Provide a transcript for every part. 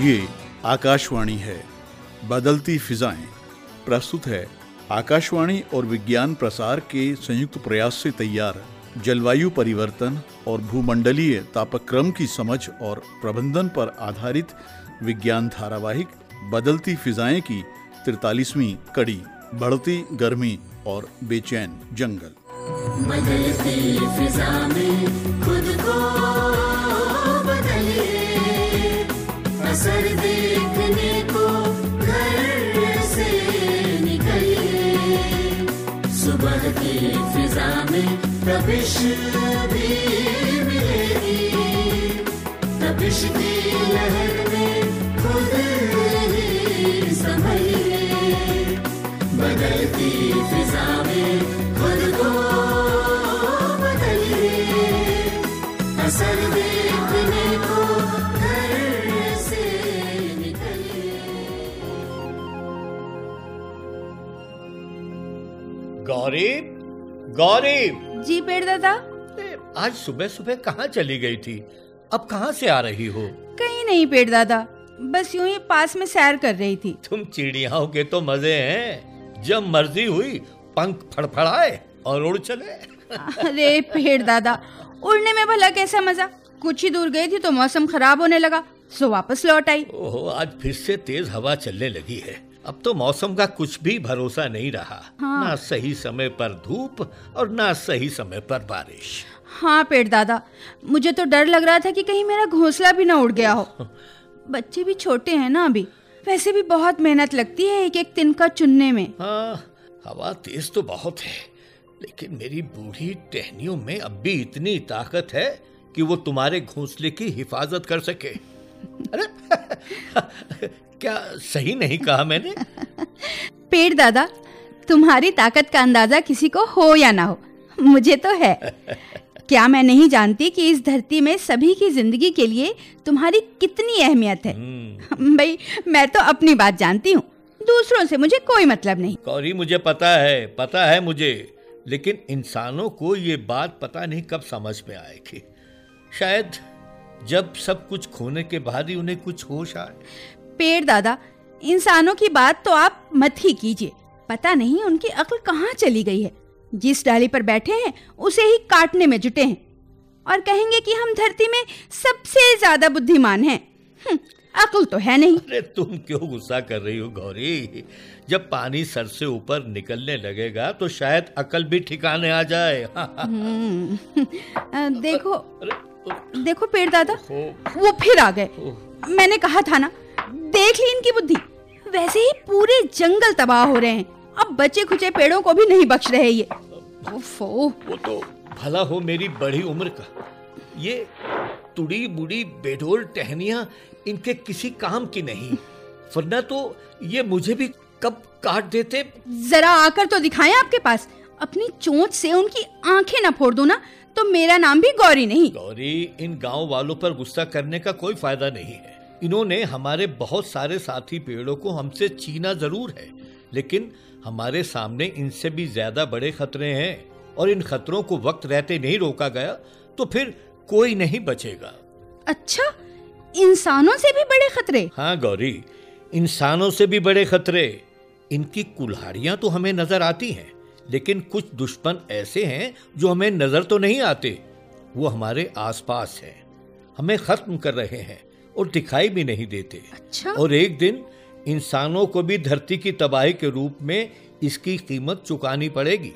ये आकाशवाणी है। बदलती फिजाएँ। प्रस्तुत है आकाशवाणी और विज्ञान प्रसार के संयुक्त प्रयास से तैयार जलवायु परिवर्तन और भूमंडलीय तापक्रम की समझ और प्रबंधन पर आधारित विज्ञान धारावाहिक बदलती फिजाएँ की तिरतालीसवीं कड़ी, बढ़ती गर्मी और बेचैन जंगल। बदलती फिजा में खुद को असर देखने को घर से निकलिए। सुबह की फिजा में तबिश भी मिलेगी। तबिश की लहर में खुद ही संभलिए। बदलती फिजा में खुद को बदलिए। असर देखने गौरी गौरी जी पेड़ दादा आज सुबह सुबह कहाँ चली गई थी? अब कहाँ से आ रही हो? कहीं नहीं पेड़ दादा बस यूँ ही पास में सैर कर रही थी। तुम चिड़ियाओं के तो मज़े हैं। जब मर्ज़ी हुई पंख फड़फड़ाए और उड़ चले। अरे पेड़ दादा उड़ने में भला कैसा मज़ा? कुछ ही दूर गई थी तो मौसम खराब होने लगा सो वापस लौट आई। ओहो आज फिर से तेज हवा चलने लगी है। अब तो मौसम का कुछ भी भरोसा नहीं रहा। हाँ। ना सही समय पर धूप और ना सही समय पर बारिश। हाँ पेड़ दादा मुझे तो डर लग रहा था कि कहीं मेरा घोंसला भी ना उड़ गया हो। बच्चे भी छोटे हैं ना अभी। वैसे भी बहुत मेहनत लगती है एक एक तिनका चुनने में। हाँ हवा तेज तो बहुत है लेकिन मेरी बूढ़ी टहनियों में अब भी इतनी ताकत है कि वो तुम्हारे घोंसले की हिफाजत कर सके। अरे क्या सही नहीं कहा मैंने? पेड़ दादा तुम्हारी ताकत का अंदाज़ा किसी को हो या ना हो मुझे तो है। क्या मैं नहीं जानती कि इस धरती में सभी की ज़िंदगी के लिए तुम्हारी कितनी अहमियत है? हम्म, भाई मैं तो अपनी बात जानती हूँ दूसरों से मुझे कोई मतलब नहीं। गौरी मुझे पता है पता है मुझे लेकिन इंसानों को ये बात पता नहीं कब समझ में आएगी। शायद जब सब कुछ खोने के बाद ही उन्हें कुछ होश आए। पेड़ दादा इंसानों की बात तो आप मत ही कीजिए। पता नहीं उनकी अक्ल कहाँ चली गई है। जिस डाली पर बैठे हैं उसे ही काटने में जुटे हैं। और कहेंगे कि हम धरती में सबसे ज़्यादा बुद्धिमान हैं। हम्म, अक्ल तो है नहीं। अरे तुम क्यों गुस्सा कर रही हो गौरी? जब पानी सर से ऊपर निकलने लगेगा तो शायद अकल भी ठिकाने आ जाए। हम्म, देखो अरे देखो पेड़ दादा वो फिर आ गए। मैंने कहा था ना देख ली इनकी बुद्धि। वैसे ही पूरे जंगल तबाह हो रहे हैं। अब बचे खुचे पेड़ों को भी नहीं बख्श रहे ये। उफ़, ओह, वो तो भला हो मेरी बड़ी उम्र का। ये तुड़ी बुड़ी बेढोल टहनिया इनके किसी काम की नहीं। वरना तो ये मुझे भी कब काट देते? जरा आकर तो दिखाएँ आपके पास। अपनी चोंच से उनकी आँखें न फोड़ दो ना। तो मेरा नाम भी गौरी नहीं। गौरी इन गाँव वालों पर गुस्सा करने का कोई फ़ायदा नहीं है। इन्होंने हमारे बहुत सारे साथी पेड़ों को हमसे छीना ज़रूर है लेकिन हमारे सामने इनसे भी ज़्यादा बड़े खतरे हैं और इन खतरों को वक्त रहते नहीं रोका गया तो फिर कोई नहीं बचेगा। अच्छा इंसानों से भी बड़े खतरे? हाँ गौरी इंसानों से भी बड़े खतरे। इनकी कुल्हाड़ियाँ तो हमें नज़र आती हैं लेकिन कुछ दुश्मन ऐसे हैं जो हमें नज़र तो नहीं आते। वो हमारे आसपास हैं। हमें खत्म कर रहे हैं और दिखाई भी नहीं देते। अच्छा। और एक दिन इंसानों को भी धरती की तबाही के रूप में इसकी कीमत चुकानी पड़ेगी।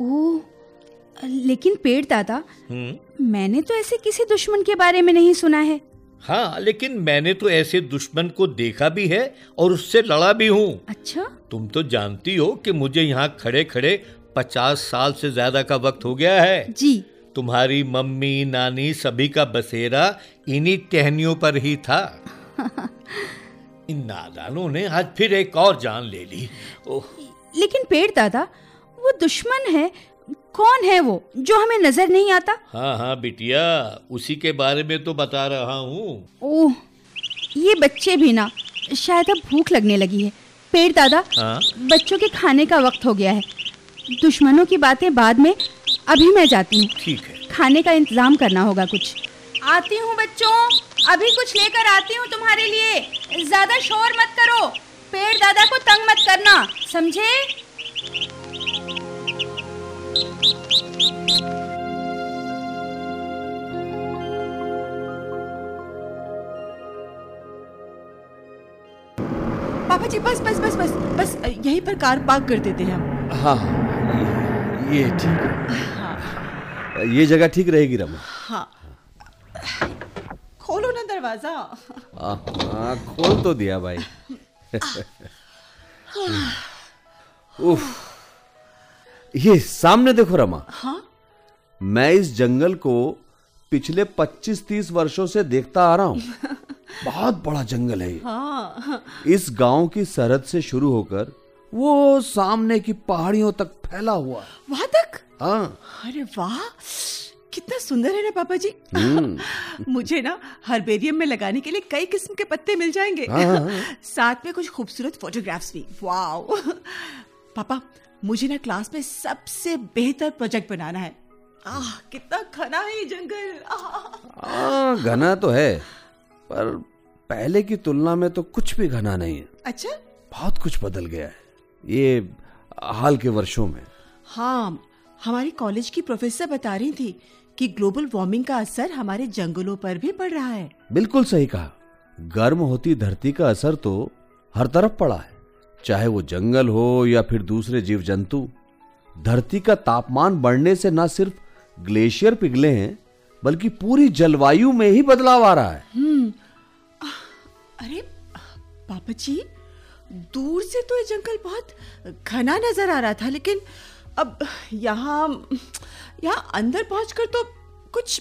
ओह लेकिन पेड़ दादा हम्म। मैंने तो ऐसे किसी दुश्मन के बारे में नहीं सुना है। हाँ लेकिन मैंने तो ऐसे दुश्मन को देखा भी है और उससे लड़ा भी हूँ। अच्छा। तुम तो जानती हो कि मुझे यहाँ खड़े खड़े पचास साल से ज़्यादा का वक्त हो गया है। जी। तुम्हारी मम्मी नानी सभी का बसेरा इन्हीं टहनियों पर ही था। इन नादानों ने आज फिर एक और जान ले ली। ओह। लेकिन पेड़ दादा वो दुश्मन है। कौन है वो जो हमें नज़र नहीं आता? हाँ हाँ बिटिया उसी के बारे में तो बता रहा हूँ। ओह ये बच्चे भी ना शायद अब भूख लगने लगी है। पेड़ दादा हाँ? बच्चों के खाने का वक्त हो गया है। दुश्मनों की बातें बाद में अभी मैं जाती हूँ। ठीक है। खाने का इंतज़ाम करना होगा कुछ। आती हूँ बच्चों अभी कुछ लेकर आती हूँ तुम्हारे लिए। ज़्यादा शोर मत करो पेड़ दादा को तंग मत करना समझे? पापा जी बस बस बस बस बस यहीं पर कार पार्क कर देते हैं हम। हाँ ये, ये ठीक है। ये जगह ठीक रहेगी रमा हाँ। खोलो ना दरवाज़ा। हाँ हाँ, खोल तो दिया भाई। उफ। ये सामने देखो रमा हाँ। मैं इस जंगल को पिछले 25-30 वर्षों से देखता आ रहा हूँ। बहुत बड़ा जंगल है ये। हाँ। इस गाँव की सरहद से शुरू होकर वो सामने की पहाड़ियों तक फैला हुआ है। वहाँ तक? हाँ। अरे वाह कितना सुंदर है ना पापा जी। मुझे ना हर्बेरियम में लगाने के लिए कई किस्म के पत्ते मिल जाएँगे। हाँ, हाँ। साथ में कुछ खूबसूरत फोटोग्राफ्स भी। वाओ पापा मुझे ना क्लास में सबसे बेहतर प्रोजेक्ट बनाना है। आह कितना घना है ये जंगल। घना तो है पर पहले की तुलना में तो कुछ भी घना नहीं है। अच्छा? बहुत कुछ बदल गया है। ये हाल के वर्षों में। हाँ हमारी कॉलेज की प्रोफेसर बता रही थी कि ग्लोबल वार्मिंग का असर हमारे जंगलों पर भी पड़ रहा है। बिल्कुल सही कहा। गर्म होती धरती का असर तो हर तरफ़ पड़ा है। चाहे वो जंगल हो या फिर दूसरे जीव जंतु धरती का तापमान बढ़ने से न सिर्फ़ ग्लेशियर पिघले हैं बल्कि पूरी जलवायु में ही बदलाव आ रहा है। अरे पापा जी दूर से तो ये जंगल बहुत घना नज़र आ रहा था लेकिन अब यहाँ यहाँ अंदर पहुंचकर तो कुछ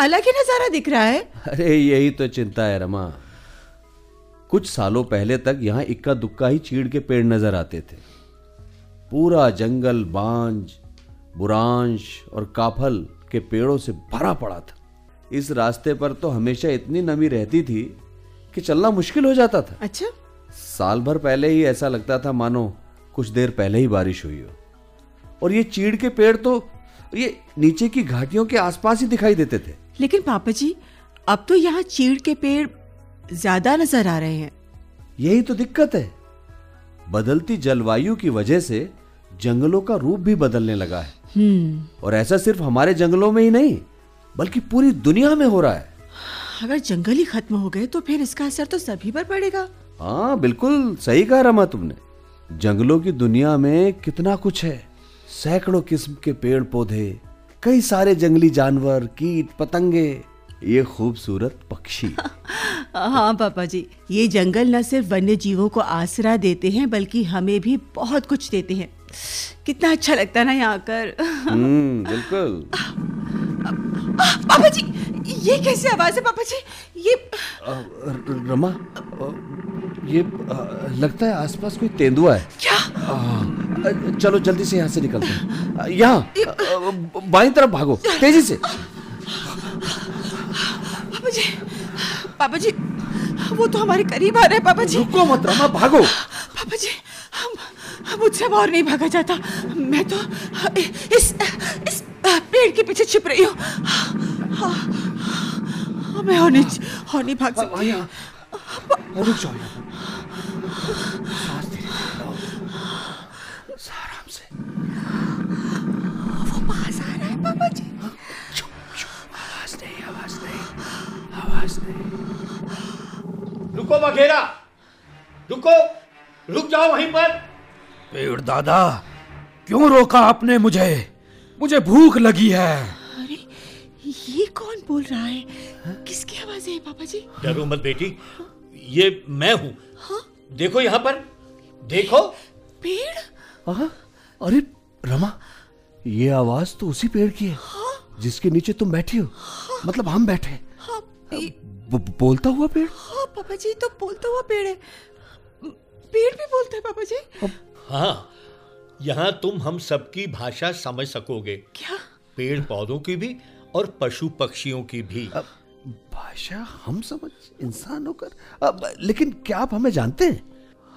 अलग ही नज़ारा दिख रहा है। अरे यही तो चिंता है रमा। कुछ सालों पहले तक यहाँ इक्का दुक्का ही चीड़ के पेड़ नज़र आते थे। पूरा जंगल बांझ बुरांश और काफल के पेड़ों से भरा पड़ा था। इस रास्ते पर तो हमेशा इतनी नमी रहती थी कि चलना मुश्किल हो जाता था। अच्छा। साल भर पहले ही ऐसा लगता था मानो कुछ देर पहले ही बारिश हुई हो। और ये चीड़ के पेड़ तो ये नीचे की घाटियों के आसपास ही दिखाई देते थे। लेकिन पापा जी अब तो यहाँ चीड़ के पेड़ ज़्यादा नज़र आ रहे हैं। यही तो दिक्कत है। बदलती जलवायु की वजह से जंगलों का रूप भी बदलने लगा है। और ऐसा सिर्फ़ हमारे जंगलों में ही नहीं बल्कि पूरी दुनिया में हो रहा है। अगर जंगल ही खत्म हो गए तो फिर इसका असर तो सभी पर पड़ेगा। हाँ बिल्कुल सही कहा रमा तुमने। जंगलों की दुनिया में कितना कुछ है। सैकड़ों किस्म के पेड़ पौधे कई सारे जंगली जानवर कीट पतंगे ये खूबसूरत पक्षी। हाँ पापा जी ये जंगल न सिर्फ़ वन्य जीवों को आसरा देते हैं बल्कि हमें भी बहुत कुछ देते हैं। कितना अच्छा लगता है ना यहाँ आकर। हम्म बिल्कुल। पापा जी ये कैसी आवाज़ है पापा जी? ये रमा ये लगता है आसपास कोई तेंदुआ है। क्या? चलो जल्दी से यहाँ से निकलते हैं। यहाँ बाईं तरफ़ भागो तेज़ी से। पापा जी पापा जी वो तो हमारे करीब आ रहे हैं पापा जी। रुको मत रमा भागो। पापा जी हम हम मुझसे अब और नहीं भागा जाता। मैं तो इस इस पेड़ के पीछे छिप रही हाँ, हाँ, मैं और नहीं भाग सकती यहाँ रुक जाओ यहाँ पर। सांस धीरे धीरे लो। आराम से। वो पास आ रहा है पापा जी। चुप चुप। आवाज़ नहीं आवाज़ नहीं आवाज़ नहीं। रुको बघेरा। रुको रुक जाओ वहीं पर। पेड़ दादा क्यों रोका आपने मुझे? मुझे भूख लगी है। ये कौन बोल रहा है? किसकी आवाज़ है पापा जी डरो मत बेटी। ये मैं हूँ। देखो यहाँ पर। देखो। पेड़? आहा, अरे रमा ये आवाज़ तो उसी पेड़ की है जिसके नीचे तुम बैठी हो। मतलब हम बैठे हाँ। बोलता हुआ पेड़? हाँ पापा जी तो बोलता हुआ पेड़ है। पेड़ भी बोलता है पापा जी हाँ यहाँ तुम हम सबकी भाषा समझ सकोगे। क्या? पेड़ पौधों की भी और पशु पक्षियों की भी। भाषा हम समझ इंसान होकर। अब लेकिन क्या आप हमें जानते हैं?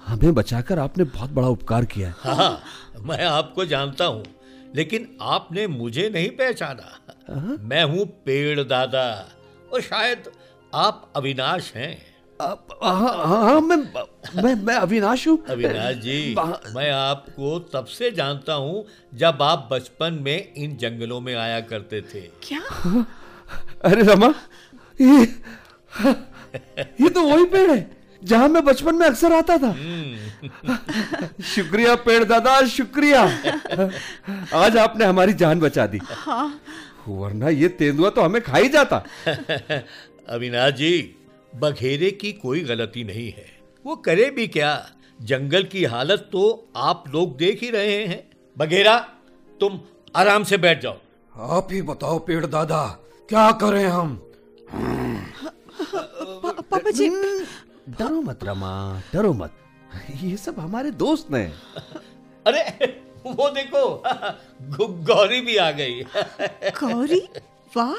हमें बचाकर आपने बहुत बड़ा उपकार किया है। हाँ मैं आपको जानता हूँ लेकिन आपने मुझे नहीं पहचाना। मैं हूँ पेड़ दादा और शायद आप अविनाश हैं। हाँ हाँ हाँ, मैं मैं मैं अविनाश हूँ। अविनाश जी मैं आपको तब से जानता हूँ जब आप बचपन में इन जंगलों में आया करते थे। क्या? अरे रमा ये ये तो वही पेड़ है जहाँ मैं बचपन में अक्सर आता था। शुक्रिया पेड़ दादा शुक्रिया। आज आपने हमारी जान बचा दी। वरना ये तेंदुआ तो हमें खा ही जाता। अविनाश जी बघेरे की कोई गलती नहीं है। वो करे भी क्या? जंगल की हालत तो आप लोग देख ही रहे हैं। बघेरा तुम आराम से बैठ जाओ। आप ही बताओ पेड़ दादा क्या करें हम? पापा जी। डरो मत रमा डरो मत। ये सब हमारे दोस्त ने अरे वो देखो गौरी भी आ गई। गौरी? वाह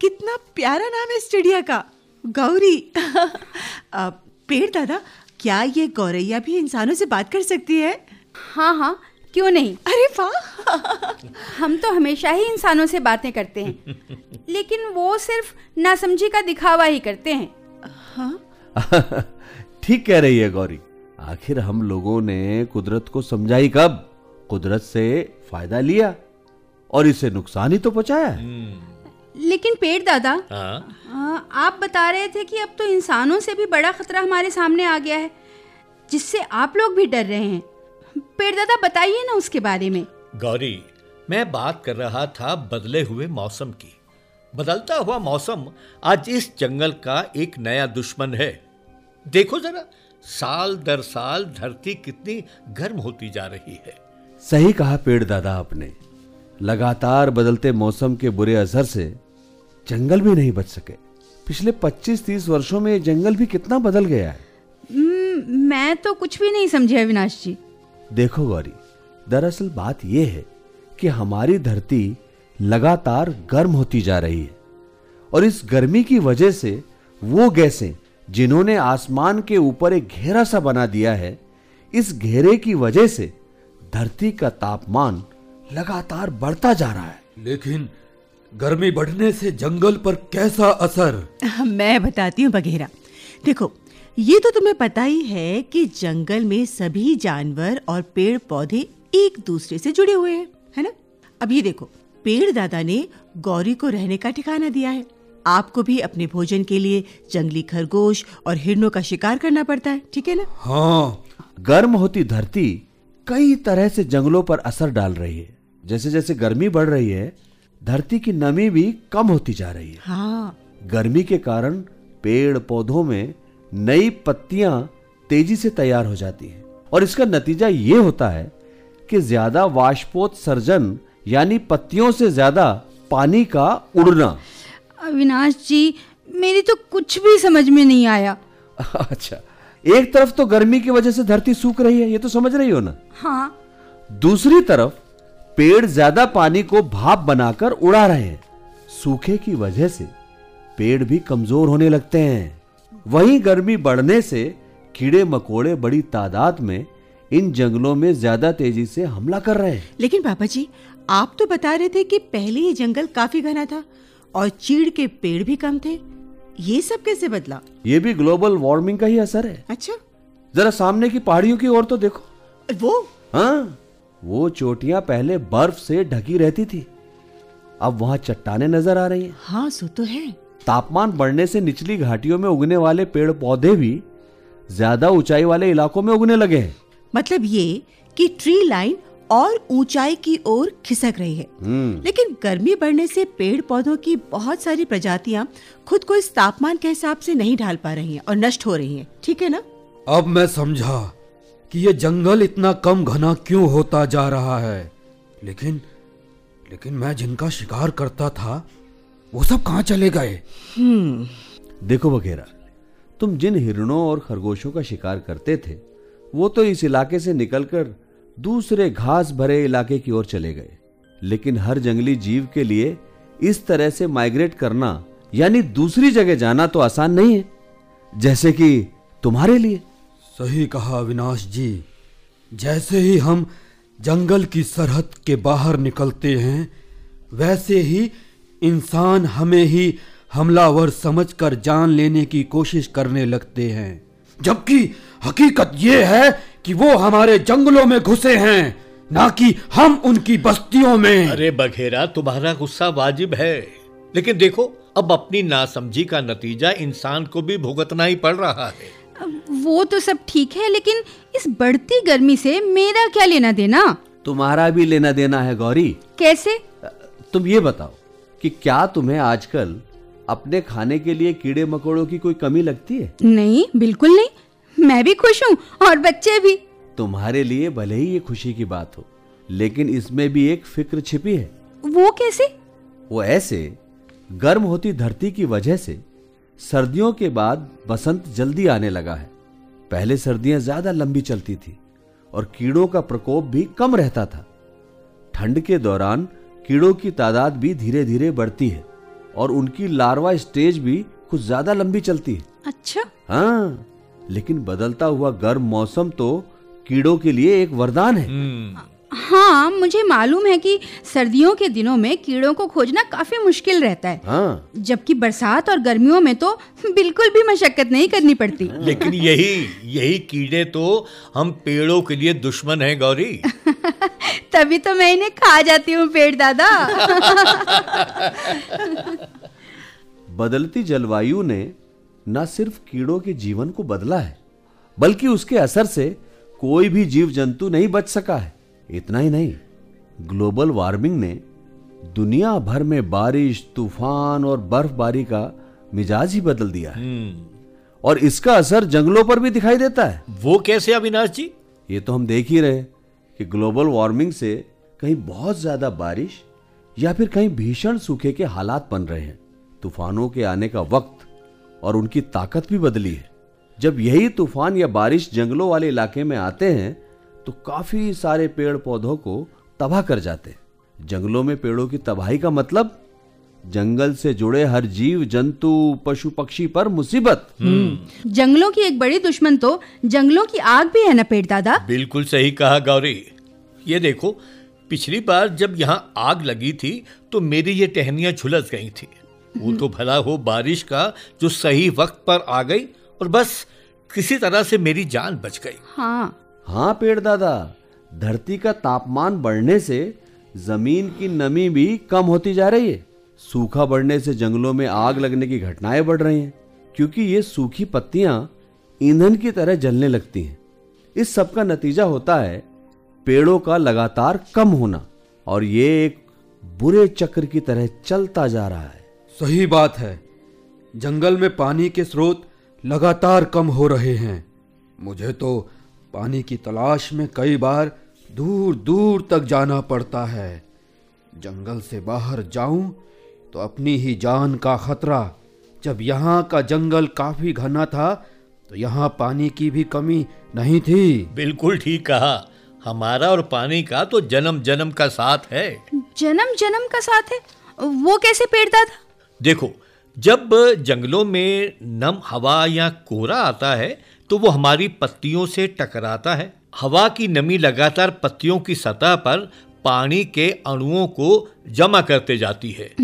कितना प्यारा नाम है इस चिड़िया का। गौरी। पेड़ दादा क्या ये गौरैया भी इंसानों से बात कर सकती है? हाँ हाँ क्यों नहीं? अरे वाह! हम तो हमेशा ही इंसानों से बातें करते हैं। लेकिन वो सिर्फ़ नासमझी का दिखावा ही करते हैं। ठीक कह रही है गौरी। आखिर हम लोगों ने कुदरत को समझा ही कब? कुदरत से फ़ायदा लिया और इसे नुकसान ही तो पहुँचाया है। लेकिन पेड़ दादा हाँ। आ, आप बता रहे थे कि अब तो इंसानों से भी बड़ा खतरा हमारे सामने आ गया है जिससे आप लोग भी डर रहे हैं। पेड़ दादा बताइए ना उसके बारे में। गौरी मैं बात कर रहा था बदले हुए मौसम की। बदलता हुआ मौसम आज इस जंगल का एक नया दुश्मन है। देखो जरा साल दर साल धरती कितनी गर्म होती जा रही है। सही कहा पेड़ दादा आपने। लगातार बदलते मौसम के बुरे असर से जंगल भी नहीं बच सके। पिछले 25-30 वर्षों में ये जंगल भी कितना बदल गया है। हम्म, मैं तो कुछ भी नहीं समझे अविनाश जी। देखो गौरी दरअसल बात यह है कि हमारी धरती लगातार गर्म होती जा रही है और इस गर्मी की वजह से वो गैसें जिन्होंने आसमान के ऊपर एक घेरा सा बना दिया है इस घेरे की वजह से धरती का तापमान लगातार बढ़ता जा रहा है। लेकिन गर्मी बढ़ने से जंगल पर कैसा असर? मैं बताती हूँ बघेरा। देखो ये तो तुम्हें पता ही है कि जंगल में सभी जानवर और पेड़ पौधे एक दूसरे से जुड़े हुए हैं है ना? अब ये देखो पेड़ दादा ने गौरी को रहने का ठिकाना दिया है। आपको भी अपने भोजन के लिए जंगली खरगोश और हिरणों का शिकार करना पड़ता है ठीक है ना? हाँ गर्म होती धरती कई तरह से जंगलों पर असर डाल रही है। जैसे जैसे गर्मी बढ़ रही है धरती की नमी भी कम होती जा रही है। हाँ। गर्मी के कारण पेड़ पौधों में नई पत्तियाँ तेज़ी से तैयार हो जाती हैं। और इसका नतीजा ये होता है कि ज़्यादा वाष्पोत्सर्जन यानी पत्तियों से ज़्यादा पानी का उड़ना। अविनाश जी मेरी तो कुछ भी समझ में नहीं आया। अच्छा एक तरफ़ तो गर्मी की वजह से धरती सूख रही है ये तो समझ रही हो ना? हाँ। दूसरी तरफ़ पेड़ ज़्यादा पानी को भाप बनाकर उड़ा रहे हैं। सूखे की वजह से पेड़ भी कमज़ोर होने लगते हैं। वहीं गर्मी बढ़ने से कीड़े मकोड़े बड़ी तादाद में इन जंगलों में ज़्यादा तेज़ी से हमला कर रहे हैं। लेकिन पापा जी आप तो बता रहे थे कि पहले ये जंगल काफ़ी घना था और चीड़ के पेड़ भी कम थे। ये सब कैसे बदला? ये भी ग्लोबल वार्मिंग का ही असर है। अच्छा। जरा सामने की पहाड़ियों की ओर तो देखो। वो? हाँ। वो चोटियाँ पहले बर्फ़ से ढकी रहती थी। अब वहाँ चट्टाने नज़र आ रही हैं। हाँ सो तो है। तापमान बढ़ने से निचली घाटियों में उगने वाले पेड़ पौधे भी ज़्यादा ऊंचाई वाले इलाकों में उगने लगे हैं। मतलब ये कि ट्री लाइन और ऊंचाई की ओर खिसक रही है। हम्म। लेकिन गर्मी बढ़ने से पेड़ पौधों की बहुत सारी प्रजातियाँ खुद को इस तापमान के हिसाब से नहीं ढाल पा रही हैं और नष्ट हो रही हैं। ठीक है ना? अब मैं समझा। कि ये जंगल इतना कम घना क्यों होता जा रहा है? लेकिन लेकिन मैं जिनका शिकार करता था वो सब कहाँ चले गए? देखो वगैरह तुम जिन हिरणों और खरगोशों का शिकार करते थे वो तो इस इलाके से निकलकर दूसरे घास भरे इलाके की ओर चले गए। लेकिन हर जंगली जीव के लिए इस तरह से माइग्रेट करना यानी दूसरी जगह जाना तो आसान नहीं है जैसे कि तुम्हारे लिए। सही कहा अविनाश जी। जैसे ही हम जंगल की सरहद के बाहर निकलते हैं, वैसे ही इंसान हमें ही हमलावर समझकर जान लेने की कोशिश करने लगते हैं। जबकि हकीकत ये है कि वो हमारे जंगलों में घुसे हैं, ना कि हम उनकी बस्तियों में। अरे बघेरा, तुम्हारा गुस्सा वाजिब है। लेकिन देखो, अब अपनी नासमझी का नतीजा इंसान को भी भुगतना ही पड़ रहा है। वो तो सब ठीक है लेकिन इस बढ़ती गर्मी से मेरा क्या लेना देना? तुम्हारा भी लेना देना है गौरी। कैसे? तुम ये बताओ कि क्या तुम्हें आजकल अपने खाने के लिए कीड़े मकोड़ों की कोई कमी लगती है? नहीं बिल्कुल नहीं। मैं भी खुश हूँ और बच्चे भी। तुम्हारे लिए भले ही ये खुशी की बात हो लेकिन इसमें भी एक फ़िक्र छिपी है। वो कैसे? वो ऐसे गर्म होती धरती की वजह से सर्दियों के बाद बसंत जल्दी आने लगा है। पहले सर्दियाँ ज़्यादा लंबी चलती थी और कीड़ों का प्रकोप भी कम रहता था। ठंड के दौरान कीड़ों की तादाद भी धीरे धीरे बढ़ती है और उनकी लार्वा स्टेज भी कुछ ज़्यादा लंबी चलती है। अच्छा। हाँ लेकिन बदलता हुआ गर्म मौसम तो कीड़ों के लिए एक वरदान है। हाँ मुझे मालूम है कि सर्दियों के दिनों में कीड़ों को खोजना काफ़ी मुश्किल रहता है। हाँ। जबकि बरसात और गर्मियों में तो बिल्कुल भी मशक्कत नहीं करनी पड़ती। लेकिन यही यही कीड़े तो हम पेड़ों के लिए दुश्मन हैं गौरी। तभी तो मैं इन्हें खा जाती हूँ पेड़ दादा। बदलती जलवायु ने न सिर्फ़ कीड़ों के जीवन को बदला है बल्कि उसके असर से कोई भी जीव जंतु नहीं बच सका है। इतना ही नहीं ग्लोबल वार्मिंग ने दुनिया भर में बारिश तूफ़ान और बर्फबारी का मिजाज ही बदल दिया है। और इसका असर जंगलों पर भी दिखाई देता है। वो कैसे अविनाश जी? ये तो हम देख ही रहे कि ग्लोबल वार्मिंग से कहीं बहुत ज़्यादा बारिश या फिर कहीं भीषण सूखे के हालात बन रहे हैं। तूफानों के आने का वक्त और उनकी ताकत भी बदली है। जब यही तूफ़ान या बारिश जंगलों वाले इलाके में आते हैं तो काफ़ी सारे पेड़ पौधों को तबाह कर जाते। जंगलों में पेड़ों की तबाही का मतलब जंगल से जुड़े हर जीव जंतु पशु पक्षी पर मुसीबत। जंगलों की एक बड़ी दुश्मन तो जंगलों की आग भी है ना पेड़ दादा? बिल्कुल सही कहा गौरी। ये देखो पिछली बार जब यहाँ आग लगी थी तो मेरी ये टहनियाँ झुलस गई थी। वो तो भला हो बारिश का जो सही वक्त पर आ गई और बस किसी तरह से मेरी जान बच गई। हाँ हाँ पेड़ दादा, धरती का तापमान बढ़ने से ज़मीन की नमी भी कम होती जा रही है। सूखा बढ़ने से जंगलों में आग लगने की घटनाएँ बढ़ रही हैं, क्योंकि ये सूखी पत्तियाँ ईंधन की तरह जलने लगती हैं। इस सब का नतीजा होता है पेड़ों का लगातार कम होना, और ये एक बुरे चक्र की तरह चलता जा रहा है। सही बात है। जंगल में पानी के स्रोत लगातार कम हो रहे हैं। मुझे तो पानी की तलाश में कई बार दूर दूर तक जाना पड़ता है। जंगल से बाहर जाऊँ तो अपनी ही जान का खतरा। जब यहाँ का जंगल काफ़ी घना था तो यहाँ पानी की भी कमी नहीं थी। बिल्कुल ठीक कहा। हमारा और पानी का तो जन्म जन्म का साथ है। जन्म जन्म का साथ है? वो कैसे पेड़ दादा? देखो जब जंगलों में नम हवा या कोहरा आता है तो वो हमारी पत्तियों से टकराता है। हवा की नमी लगातार पत्तियों की सतह पर पानी के अणुओं को जमा करते जाती है।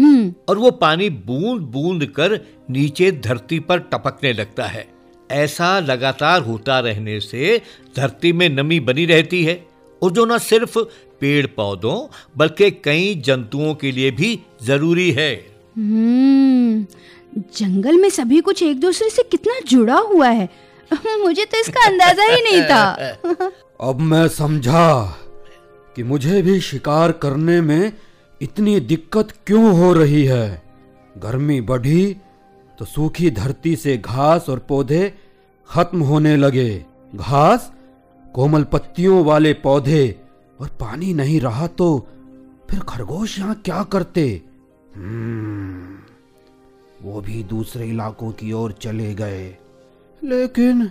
और वो पानी बूंद बूंद कर नीचे धरती पर टपकने लगता है। ऐसा लगातार होता रहने से धरती में नमी बनी रहती है। और जो न सिर्फ़ पेड़ पौधों बल्कि कई जंतुओं के लिए भी ज़रूरी है। हम्म। जंगल में सभी कुछ एक दूसरे से कितना जुड़ा हुआ है। मुझे तो इसका अंदाज़ा ही नहीं था। अब मैं समझा कि मुझे भी शिकार करने में इतनी दिक्कत क्यों हो रही है। गर्मी बढ़ी तो सूखी धरती से घास और पौधे खत्म होने लगे। घास कोमल पत्तियों वाले पौधे और पानी नहीं रहा तो फिर खरगोश यहाँ क्या करते? हम्म, वो भी दूसरे इलाकों की ओर चले गए। लेकिन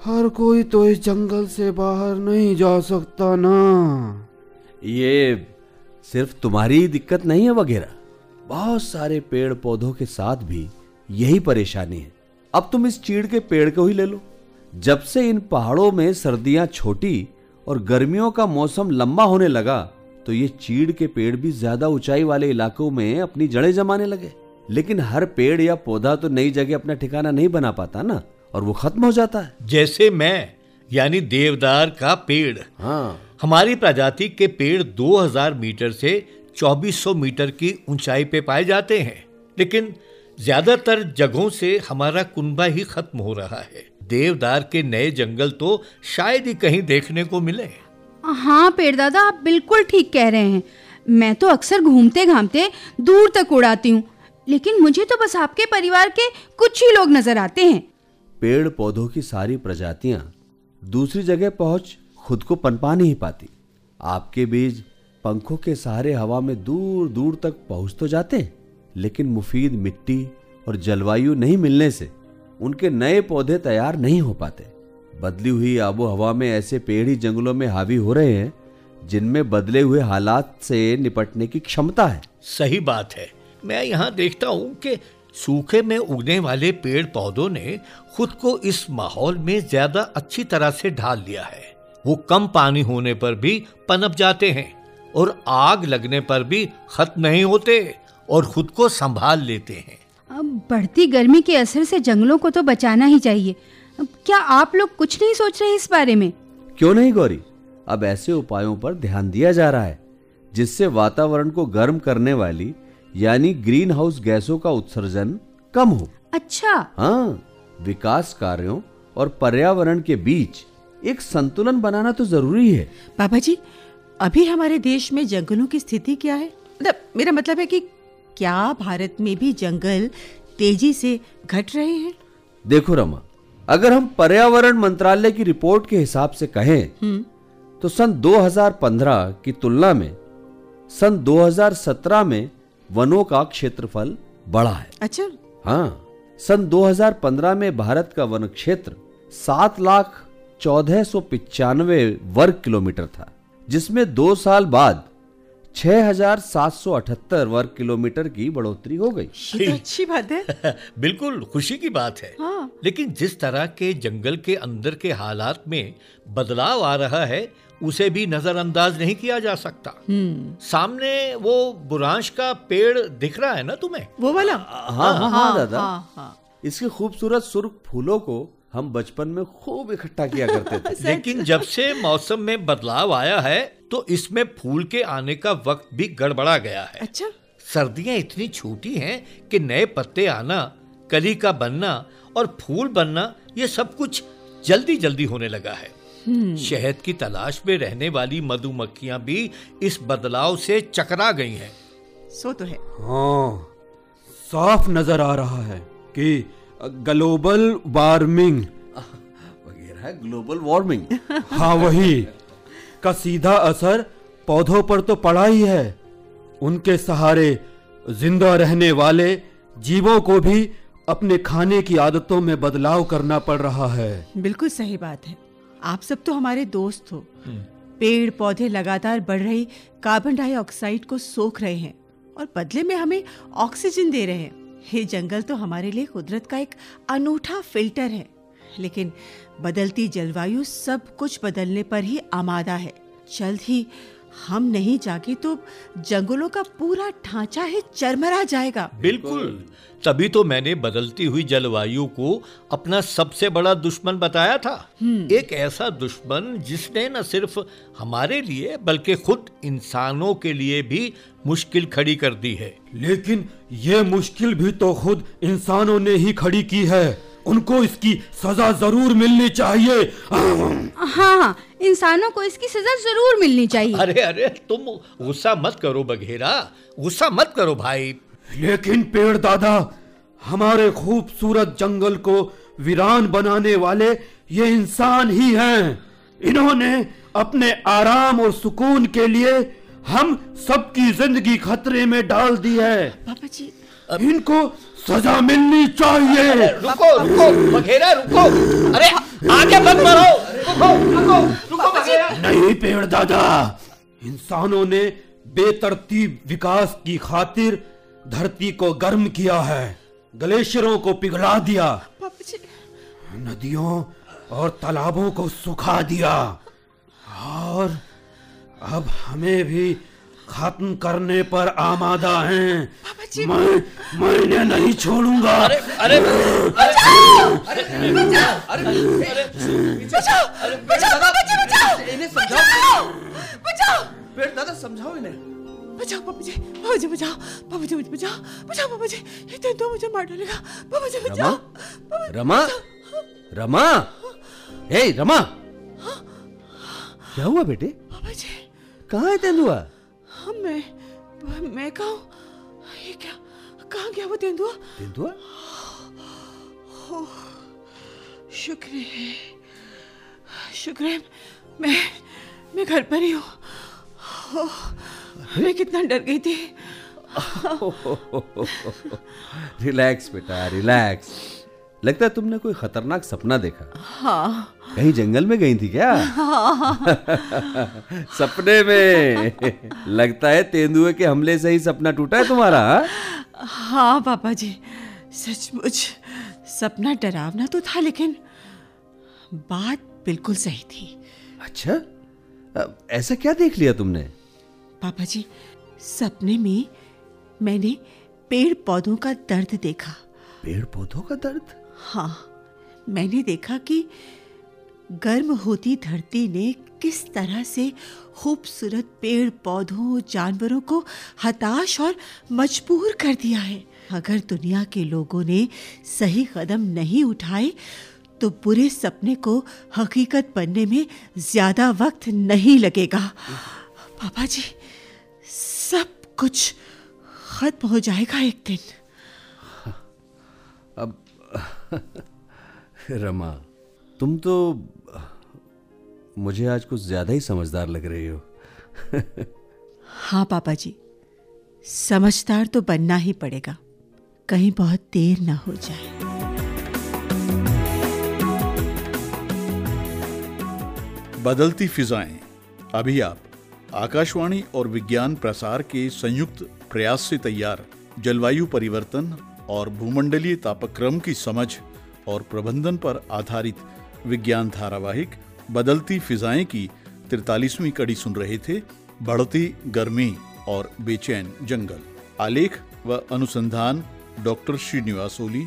हर कोई तो इस जंगल से बाहर नहीं जा सकता ना। ये सिर्फ़ तुम्हारी दिक्कत नहीं है वगैरह। बहुत सारे पेड़ पौधों के साथ भी यही परेशानी है। अब तुम इस चीड़ के पेड़ को ही ले लो। जब से इन पहाड़ों में सर्दियाँ छोटी और गर्मियों का मौसम लंबा होने लगा तो ये चीड़ के पेड़ भी ज़्यादा ऊंचाई वाले इलाकों में अपनी जड़ें जमाने लगे। लेकिन हर पेड़ या पौधा तो नई जगह अपना ठिकाना नहीं बना पाता ना। और वो खत्म हो जाता है। जैसे मैं यानी देवदार का पेड़। हाँ। हमारी प्रजाति के पेड़ 2000 मीटर से 2400 मीटर की ऊंचाई पे पाए जाते हैं। लेकिन ज़्यादातर जगहों से हमारा कुनबा ही खत्म हो रहा है। देवदार के नए जंगल तो शायद ही कहीं देखने को मिले हाँ। पेड़ दादा आप बिल्कुल ठीक कह रहे हैं। मैं तो अक्सर घूमते घामते दूर तक उड़ाती हूँ। लेकिन मुझे तो बस आपके परिवार के कुछ ही लोग नज़र आते हैं। पेड़ पौधों की सारी प्रजातियाँ दूसरी जगह पहुँच खुद को पनपा नहीं पाती। आपके बीज पंखों के सहारे हवा में दूर दूर तक पहुँच तो जाते लेकिन मुफीद मिट्टी और जलवायु नहीं मिलने से उनके नए पौधे तैयार नहीं हो पाते। बदली हुई आबो हवा में ऐसे पेड़ ही जंगलों में हावी हो रहे हैं, जिनमें बदले हुए हालात से निपटने की क्षमता है। सही बात है। मैं यहाँ देखता हूँ कि सूखे में उगने वाले पेड़ पौधों ने खुद को इस माहौल में ज़्यादा अच्छी तरह से ढाल लिया है। वो कम पानी होने पर भी पनप जाते हैं और आग लगने पर भी खत्म नहीं होते और खुद को संभाल लेते हैं। अब बढ़ती गर्मी के असर से जंगलों को तो बचाना ही चाहिए। अब क्या आप लोग कुछ नहीं सोच रहे इस बारे में? क्यों नहीं गौरी? अब ऐसे उपायों पर ध्यान दिया जा रहा है जिससे वातावरण को गर्म करने वाली यानी ग्रीन हाउस गैसों का उत्सर्जन कम हो। अच्छा। हाँ विकास कार्यों और पर्यावरण के बीच एक संतुलन बनाना तो ज़रूरी है। बाबा जी अभी हमारे देश में जंगलों की स्थिति क्या है? मतलब मेरा मतलब है कि क्या भारत में भी जंगल तेज़ी से घट रहे हैं? देखो रमा अगर हम पर्यावरण मंत्रालय की रिपोर्ट के हिसाब से कहें तो सन 2015 की तुलना में सन 2017 में वनों का क्षेत्रफल बढ़ा है। अच्छा। हाँ सन 2015 में भारत का वन क्षेत्र सात लाख चौदह सौ पिचानवे वर्ग किलोमीटर था जिसमें दो साल बाद छह हज़ार सात सौ अठहत्तर वर्ग किलोमीटर की बढ़ोतरी हो गई। ये तो अच्छी बात है। बिल्कुल खुशी की बात है। हाँ। लेकिन जिस तरह के जंगल के अंदर के हालात में बदलाव आ रहा है उसे भी नजरअंदाज नहीं किया जा सकता। सामने वो बुरांश का पेड़ दिख रहा है ना तुम्हें? वो वाला? हाँ हाँ हाँ दादा। हाँ हाँ। इसके खूबसूरत सुर्ख फूलों को हम बचपन में खूब इकट्ठा किया करते थे। लेकिन जब से मौसम में बदलाव आया है तो इसमें फूल के आने का वक्त भी गड़बड़ा गया है। अच्छा। सर्दियाँ इतनी छोटी हैं कि नए पत्ते आना कली का बनना और फूल बनना ये सब कुछ जल्दी जल्दी होने लगा है। शहद की तलाश में रहने वाली मधुमक्खियाँ भी इस बदलाव से चकरा गई हैं। सो तो है। हाँ साफ़ नज़र आ रहा है कि ग्लोबल वार्मिंग वगैरह ग्लोबल वार्मिंग हाँ वही. का सीधा असर पौधों पर तो पड़ा ही है. उनके सहारे ज़िंदा रहने वाले जीवों को भी अपने खाने की आदतों में बदलाव करना पड़ रहा है. बिल्कुल सही बात है. आप सब तो हमारे दोस्त हो. पेड़ पौधे लगातार बढ़ रही कार्बन डाइऑक्साइड को सोख रहे हैं और बदले में हमें ऑक्सीजन दे रहे हैं. ये जंगल तो हमारे लिए कुदरत का एक अनूठा फ़िल्टर है, लेकिन बदलती जलवायु सब कुछ बदलने पर ही आमादा है। जल्द ही हम नहीं जागे तो जंगलों का पूरा ढांचा ही चरमरा जाएगा। बिल्कुल। तभी तो मैंने बदलती हुई जलवायु को अपना सबसे बड़ा दुश्मन बताया था। एक ऐसा दुश्मन जिसने न सिर्फ़ हमारे लिए बल्कि खुद इंसानों के लिए भी मुश्किल खड़ी कर दी है। लेकिन ये मुश्किल भी तो खुद इंसानों ने ही खड़ी की है। उनको इसकी सजा ज़रूर मिलनी चाहिए। हाँ हाँ। इंसानों को इसकी सजा ज़रूर मिलनी चाहिए। अरे अरे तुम गुस्सा मत करो बघेरा गुस्सा मत करो भाई। लेकिन पेड़ दादा हमारे खूबसूरत जंगल को वीरान बनाने वाले ये इंसान ही हैं। इन्होंने अपने आराम और सुकून के लिए हम सबकी ज़िंदगी खतरे में डाल दी है। पापा जी। इनको सजा मिलनी चाहिए। रुको रुको बघेरा रुको। अरे आगे मत बढ़ो। रुको रुको रुको नहीं पेड़ दादा। इंसानों ने बेतरतीब विकास की खातिर धरती को गर्म किया है ग्लेशियरों को पिघला दिया नदियों और तालाबों को सुखा दिया। और अब हमें भी खत्म करने पर आमादा हैं। मैं मैं इन्हें नहीं छोड़ूँगा। अरे अरे अरे पेड़ दादा समझाओ। इन्हें बचाओ पापा जी पापा जी बचाओ पापा जी मुझे बचाओ बचाओ पापा जी। ये तेंदुआ मुझे मार डालेगा। पापा जी बचाओ रमा? रमा? हे। रमा। क्या हुआ बेटे? पापा जी। कहाँ है तेंदुआ? हाँ, मैं मैं कहा? ये क्या कहाँ गया वो तेंदुआ? तेंदुआ? शुक्र है शुक्र है मैं मैं घर पर ही हूँ। मैं कितना डर गई थी। रिलैक्स बेटा रिलैक्स। लगता है तुमने कोई खतरनाक सपना देखा। हाँ। कहीं जंगल में गई थी क्या? हाँ। सपने में। लगता है तेंदुए के हमले से ही सपना टूटा है तुम्हारा हाँ? हाँ पापा जी। सचमुच सपना डरावना तो था लेकिन बात बिल्कुल सही थी। अच्छा? ऐसा क्या देख लिया तुमने? पापा जी सपने में मैंने पेड़ पौधों का दर्द देखा। पेड़ पौधों का दर्द? हाँ मैंने देखा कि गर्म होती धरती ने किस तरह से खूबसूरत पेड़ पौधों जानवरों को हताश और मजबूर कर दिया है। अगर दुनिया के लोगों ने सही कदम नहीं उठाए तो बुरे सपने को हकीकत बनने में ज़्यादा वक्त नहीं लगेगा। पापा जी, सब कुछ खत्म हो जाएगा एक दिन। रमा तुम तो मुझे आज कुछ ज़्यादा ही समझदार लग रही हो। हाँ पापा जी समझदार तो बनना ही पड़ेगा। कहीं बहुत देर ना हो जाए। बदलती फिजाएँ। अभी आप आकाशवाणी और विज्ञान प्रसार के संयुक्त प्रयास से तैयार जलवायु परिवर्तन और भूमंडलीय तापक्रम की समझ और प्रबंधन पर आधारित विज्ञान धारावाहिक बदलती फिजाएँ की तिरतालीसवीं कड़ी सुन रहे थे बढ़ती गर्मी और बेचैन जंगल। आलेख व अनुसंधान डॉक्टर श्रीनिवास ओली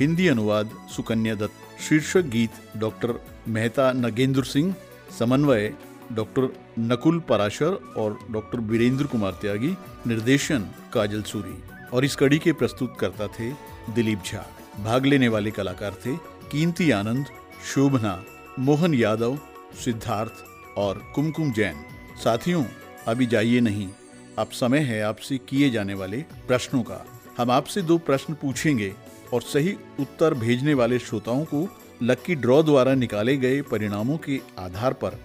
हिंदी अनुवाद सुकन्या दत्त, शीर्षक गीत डॉक्टर मेहता नगेंद्र सिंह, समन्वय डॉक्टर नकुल पराशर और डॉक्टर वीरेंद्र कुमार त्यागी, निर्देशन काजल सूरी। और इस कड़ी के प्रस्तुत करता थे दिलीप झा। भाग लेने वाले कलाकार थे कीर्ति आनंद, शोभना, मोहन यादव, सिद्धार्थ और कुमकुम जैन। साथियों, अभी जाइए नहीं। अब समय है आपसे किए जाने वाले प्रश्नों का। हम आपसे दो प्रश्न पूछेंगे और सही उत्तर भेजने वाले श्रोताओं को लक्की ड्रॉ द्वारा निकाले गए परिणामों के आधार पर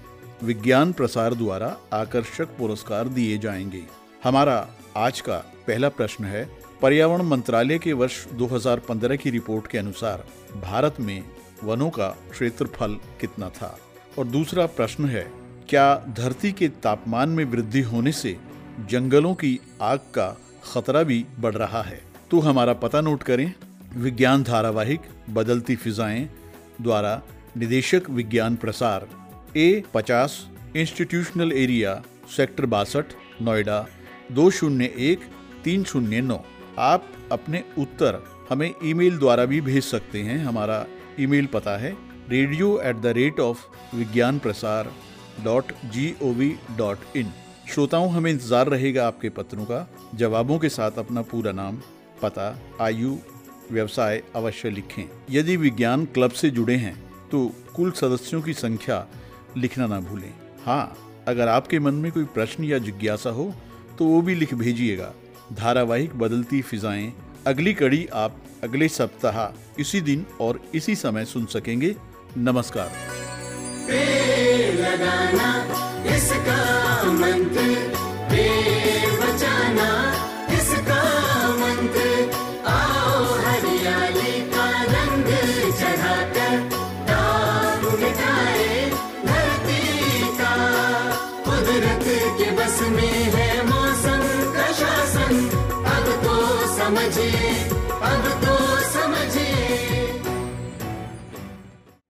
विज्ञान प्रसार द्वारा आकर्षक पुरस्कार दिए जाएँगे। हमारा आज का पहला प्रश्न है, पर्यावरण मंत्रालय के वर्ष 2015 की रिपोर्ट के अनुसार भारत में वनों का क्षेत्रफल कितना था? और दूसरा प्रश्न है, क्या धरती के तापमान में वृद्धि होने से जंगलों की आग का खतरा भी बढ़ रहा है? तो हमारा पता नोट करें, विज्ञान धारावाहिक बदलती फिजाएँ द्वारा निदेशक विज्ञान प्रसार, ए पचास, इंस्टीट्यूशनल एरिया, सेक्टर बासठ, नोएडा, दो शून्य एक तीन शून्य नौ। आप अपने उत्तर हमें ईमेल द्वारा भी भेज सकते हैं। हमारा ईमेल पता है radio at the rate of Vigyan Prasar dot G O V dot in श्रोताओं, हमें इंतज़ार रहेगा आपके पत्रों का। जवाबों के साथ अपना पूरा नाम, पता, आयु, व्यवसाय अवश्य लिखें। यदि विज्ञान क्लब से जुड़े हैं तो कुल सदस्यों की संख्या लिखना ना भूलें। हाँ अगर आपके मन में कोई प्रश्न या जिज्ञासा हो तो वो भी लिख भेजिएगा। धारावाहिक बदलती फिजाएँ, अगली कड़ी आप अगले सप्ताह, इसी दिन और इसी समय सुन सकेंगे। नमस्कार। लगाना इसका मंत्र।